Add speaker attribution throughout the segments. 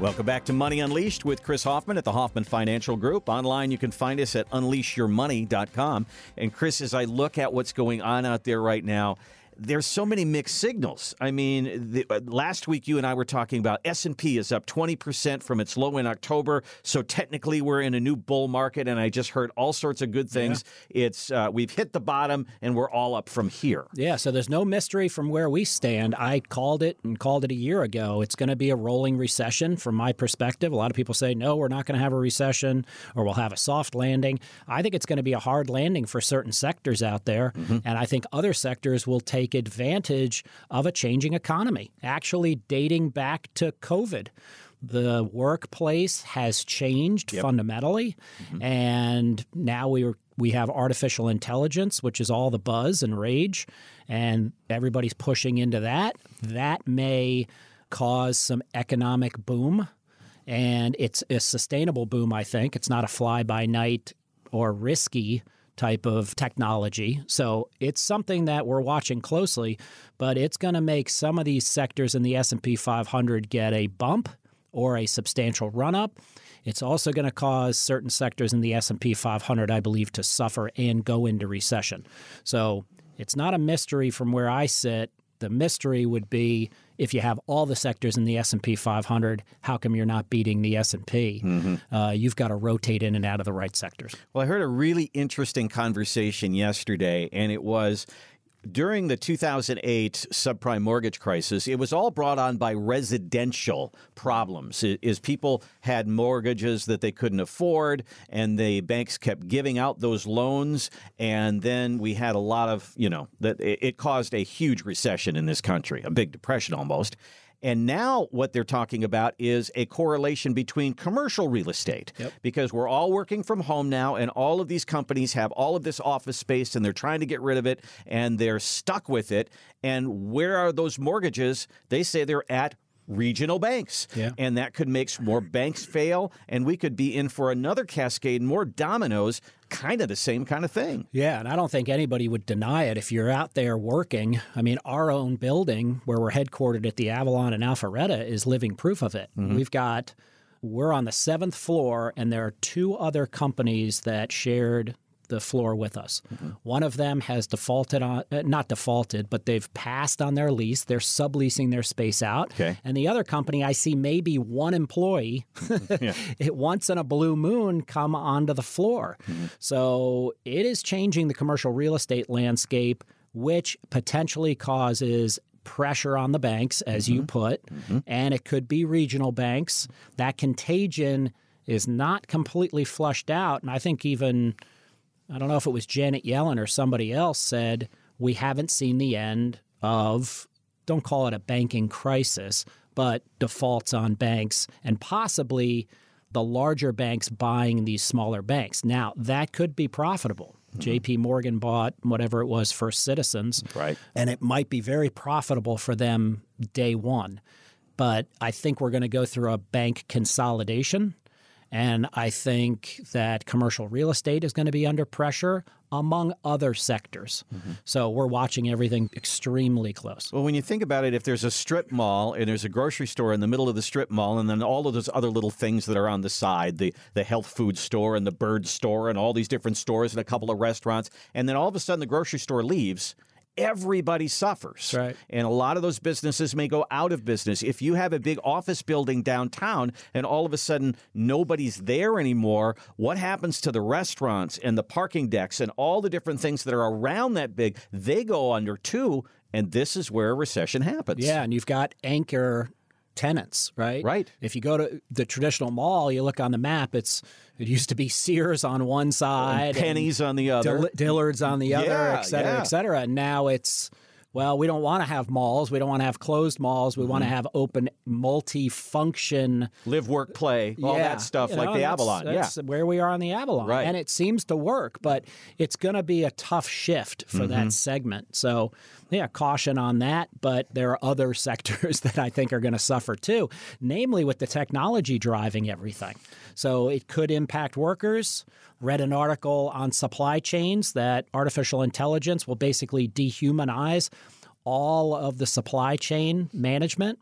Speaker 1: Welcome back to Money Unleashed with Chris Hoffman at the Hoffman Financial Group. Online, you can find us at unleashyourmoney.com. And Chris, as I look at what's going on out there right now, there's so many mixed signals. I mean, the, uh, last week you and I were talking about S&P is up 20% from its low in October, so technically we're in a new bull market and I just heard all sorts of good things. Yeah. It's uh, we've hit the bottom and we're all up from here.
Speaker 2: Yeah, so there's no mystery from where we stand. I called it and called it a year ago. It's going to be a rolling recession from my perspective. A lot of people say no, we're not going to have a recession or we'll have a soft landing. I think it's going to be a hard landing for certain sectors out there mm-hmm. and I think other sectors will take take advantage of a changing economy, actually dating back to COVID. The workplace has changed yep. fundamentally, mm-hmm. and now we are we have artificial intelligence, which is all the buzz and rage, and everybody's pushing into that. That may cause some economic boom, and it's a sustainable boom, I think. It's not a fly by night or risky type of technology. So it's something that we're watching closely, but it's going to make some of these sectors in the S&P 500 get a bump or a substantial run up. It's also going to cause certain sectors in the S&P 500 I believe to suffer and go into recession. So it's not a mystery from where I sit. The mystery would be if you have all the sectors in the S&P 500, how come you're not beating the S&P? Mm-hmm. Uh, you've got to rotate in and out of the right sectors.
Speaker 1: Well, I heard a really interesting conversation yesterday, and it was during the 2008 subprime mortgage crisis, it was all brought on by residential problems. Is people had mortgages that they couldn't afford, and the banks kept giving out those loans, and then we had a lot of, you know, that it caused a huge recession in this country, a big depression almost. And now what they're talking about is a correlation between commercial real estate yep. because we're all working from home now and all of these companies have all of this office space and they're trying to get rid of it and they're stuck with it. And where are those mortgages? They say they're at regional banks. Yeah. And that could make more banks fail. And we could be in for another cascade, more dominoes, kind of the same kind of thing.
Speaker 2: Yeah. And I don't think anybody would deny it. If you're out there working, I mean, our own building where we're headquartered at the Avalon and Alpharetta is living proof of it. Mm-hmm. We've got. We're on the seventh floor, and there are two other companies that shared the floor with us. Mm-hmm. One of them has defaulted on, uh, not defaulted, but they've passed on their lease. They're subleasing their space out. Okay. And the other company, I see maybe one employee it once in a blue moon come onto the floor. Mm-hmm. So it is changing the commercial real estate landscape, which potentially causes pressure on the banks, as mm-hmm. you put, mm-hmm. and it could be regional banks. That contagion is not completely flushed out. And I think even I don't know if it was Janet Yellen or somebody else said, we haven't seen the end of, don't call it a banking crisis, but defaults on banks and possibly the larger banks buying these smaller banks. Now, that could be profitable. Mm-hmm. JP Morgan bought whatever it was First Citizens.
Speaker 1: Right.
Speaker 2: And it might be very profitable for them day one. But I think we're going to go through a bank consolidation and I think that commercial real estate is going to be under pressure among other sectors. Mm-hmm. So we're watching everything extremely close.
Speaker 1: Well, when you think about it, if there's a strip mall and there's a grocery store in the middle of the strip mall, and then all of those other little things that are on the side, the, the health food store and the bird store and all these different stores and a couple of restaurants, and then all of a sudden the grocery store leaves everybody suffers.
Speaker 2: Right.
Speaker 1: And a lot of those businesses may go out of business. If you have a big office building downtown and all of a sudden nobody's there anymore, what happens to the restaurants and the parking decks and all the different things that are around that big? They go under too. And this is where a recession happens.
Speaker 2: Yeah. And you've got anchor tenants, right?
Speaker 1: Right.
Speaker 2: If you go to the traditional mall, you look on the map, it's it used to be Sears on one side,
Speaker 1: and Penneys on the other,
Speaker 2: Dillard's on the other, yeah, et cetera, yeah. et cetera. And now it's well, we don't want to have malls. We don't want to have closed malls. We mm-hmm. want to have open, multi-function,
Speaker 1: live, work, play, all yeah, that stuff, you know, like the Avalon.
Speaker 2: That's
Speaker 1: yeah,
Speaker 2: where we are on the Avalon,
Speaker 1: right.
Speaker 2: and it seems to work. But it's going to be a tough shift for mm-hmm. that segment. So, yeah, caution on that. But there are other sectors that I think are going to suffer too, namely with the technology driving everything. So it could impact workers. Read an article on supply chains that artificial intelligence will basically dehumanize all of the supply chain management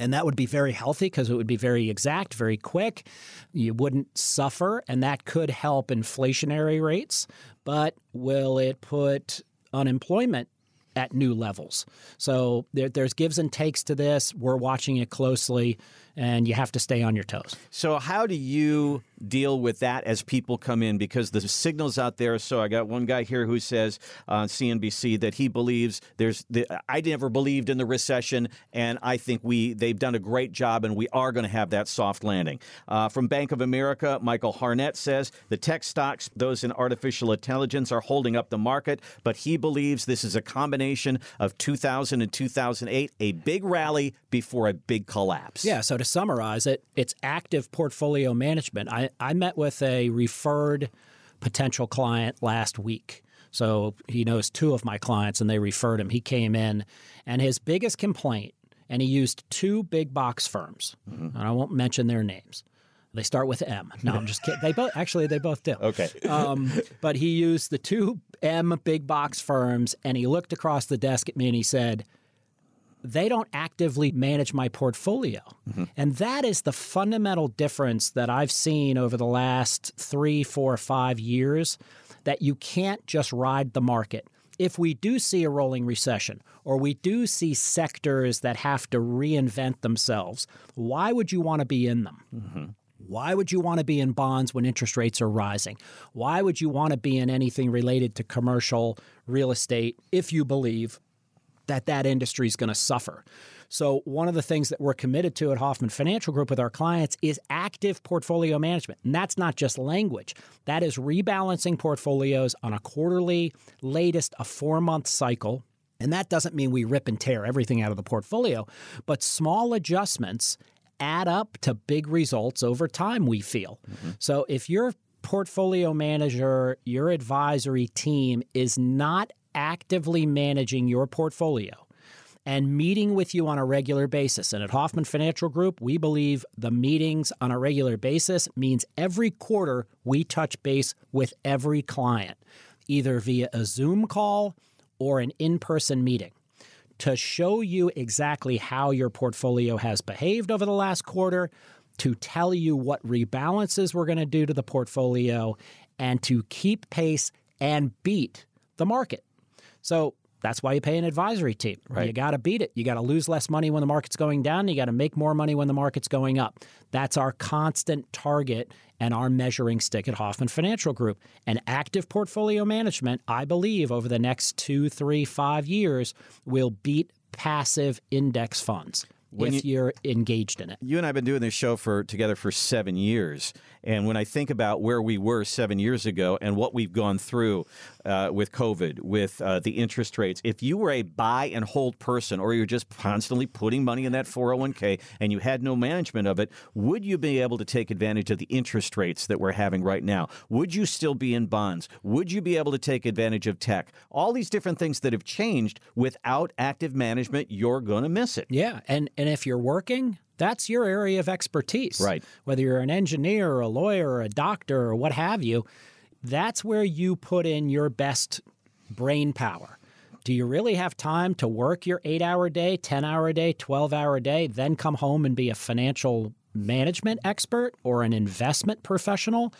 Speaker 2: And that would be very healthy because it would be very exact, very quick. You wouldn't suffer, and that could help inflationary rates. But will it put unemployment at new levels? So there, there's gives and takes to this. We're watching it closely, and you have to stay on your toes.
Speaker 1: So, how do you deal with that as people come in? Because the signals out there. So, I got one guy here who says on CNBC that he believes there's. The, I never believed in the recession, and I think we they've done a great job, and we are going to have that soft landing. Uh, from Bank of America, Michael Hartnett says the tech stocks, those in artificial intelligence, are holding up the market, but he believes this is a combination of 2000 and 2008, a big rally before a big collapse.
Speaker 2: Yeah. So to summarize it, it's active portfolio management. I, I met with a referred potential client last week. So he knows two of my clients and they referred him. He came in and his biggest complaint, and he used two big box firms, mm-hmm. and I won't mention their names. They start with M. No, I'm just kidding. They both actually they both do.
Speaker 1: Okay. Um,
Speaker 2: but he used the two M big box firms, and he looked across the desk at me and he said, they don't actively manage my portfolio. Mm-hmm. And that is the fundamental difference that I've seen over the last three, four, five years that you can't just ride the market. If we do see a rolling recession or we do see sectors that have to reinvent themselves, why would you want to be in them? Mm-hmm. Why would you want to be in bonds when interest rates are rising? Why would you want to be in anything related to commercial real estate if you believe that that industry is going to suffer. So, one of the things that we're committed to at Hoffman Financial Group with our clients is active portfolio management. And that's not just language, that is rebalancing portfolios on a quarterly, latest, a four month cycle. And that doesn't mean we rip and tear everything out of the portfolio, but small adjustments add up to big results over time, we feel. Mm-hmm. So, if your portfolio manager, your advisory team is not actively managing your portfolio and meeting with you on a regular basis. And at Hoffman Financial Group, we believe the meetings on a regular basis means every quarter we touch base with every client, either via a Zoom call or an in person meeting. To show you exactly how your portfolio has behaved over the last quarter, to tell you what rebalances we're going to do to the portfolio, and to keep pace and beat the market. So that's why you pay an advisory team. Right. You got to beat it. You got to lose less money when the market's going down. You got to make more money when the market's going up. That's our constant target and our measuring stick at Hoffman Financial Group. And active portfolio management, I believe, over the next two, three, five years, will beat passive index funds when if you, are engaged in it.
Speaker 1: You and I have been doing this show for together for seven years, and when I think about where we were seven years ago and what we've gone through uh, with COVID, with uh, the interest rates, if you were a buy and hold person, or you're just constantly putting money in that 401k and you had no management of it, would you be able to take advantage of the interest rates that we're having right now? Would you still be in bonds? Would you be able to take advantage of tech? All these different things that have changed without active management, you're going to miss it.
Speaker 2: Yeah, and and if you're working, that's your area of expertise.
Speaker 1: Right.
Speaker 2: Whether you're an engineer or a lawyer or a doctor or what have you, that's where you put in your best brain power. Do you really have time to work your eight hour day, 10 hour a day, 12 hour a day, then come home and be a financial management expert or an investment professional?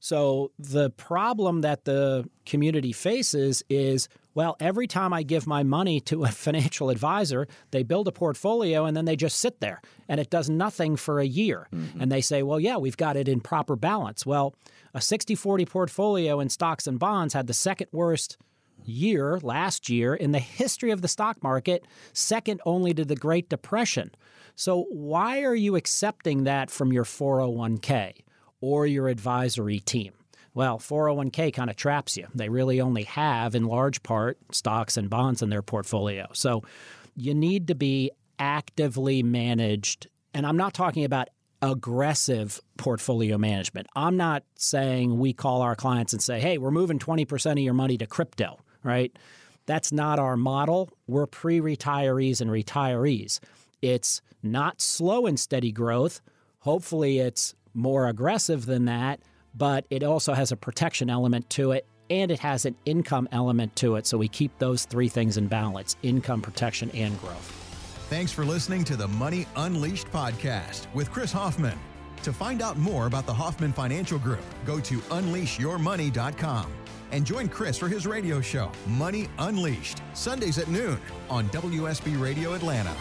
Speaker 2: So, the problem that the community faces is well, every time I give my money to a financial advisor, they build a portfolio and then they just sit there and it does nothing for a year. Mm-hmm. And they say, well, yeah, we've got it in proper balance. Well, a 60 40 portfolio in stocks and bonds had the second worst year last year in the history of the stock market, second only to the Great Depression. So, why are you accepting that from your 401k or your advisory team? Well, 401k kind of traps you. They really only have, in large part, stocks and bonds in their portfolio. So you need to be actively managed. And I'm not talking about aggressive portfolio management. I'm not saying we call our clients and say, hey, we're moving 20% of your money to crypto, right? That's not our model. We're pre retirees and retirees. It's not slow and steady growth. Hopefully, it's more aggressive than that but it also has a protection element to it and it has an income element to it. So we keep those three things in balance income, protection, and growth.
Speaker 3: Thanks for listening to the Money Unleashed podcast with Chris Hoffman. To find out more about the Hoffman Financial Group, go to unleashyourmoney.com and join Chris for his radio show, Money Unleashed, Sundays at noon on WSB Radio Atlanta.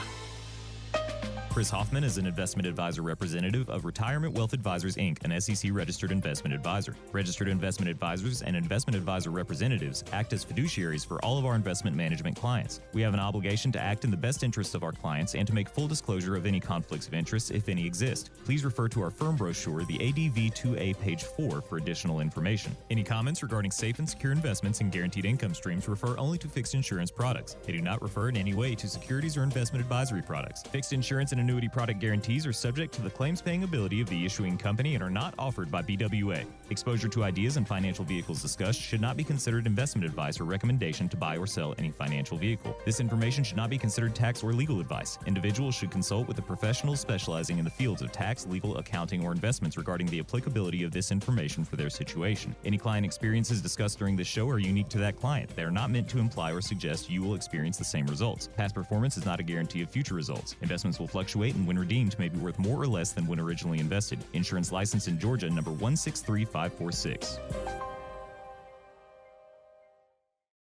Speaker 4: Chris Hoffman is an investment advisor representative of Retirement Wealth Advisors Inc., an SEC registered investment advisor. Registered investment advisors and investment advisor representatives act as fiduciaries for all of our investment management clients. We have an obligation to act in the best interests of our clients and to make full disclosure of any conflicts of interest, if any exist. Please refer to our firm brochure, the ADV 2A, page 4, for additional information. Any comments regarding safe and secure investments and guaranteed income streams refer only to fixed insurance products. They do not refer in any way to securities or investment advisory products. Fixed insurance and annuity product guarantees are subject to the claims paying ability of the issuing company and are not offered by RWA. Exposure to ideas and financial vehicles discussed should not be considered investment advice or recommendation to buy or sell any financial vehicle. This information should not be considered tax or legal advice. Individuals should consult with a professional specializing in the fields of tax, legal, accounting, or investments regarding the applicability of this information for their situation. Any client experiences discussed during this show are unique to that client. They are not meant to imply or suggest you will experience the same results. Past performance is not a guarantee of future results. Investments will fluctuate and when redeemed may be worth more or less than when originally invested. Insurance license in Georgia number 163546.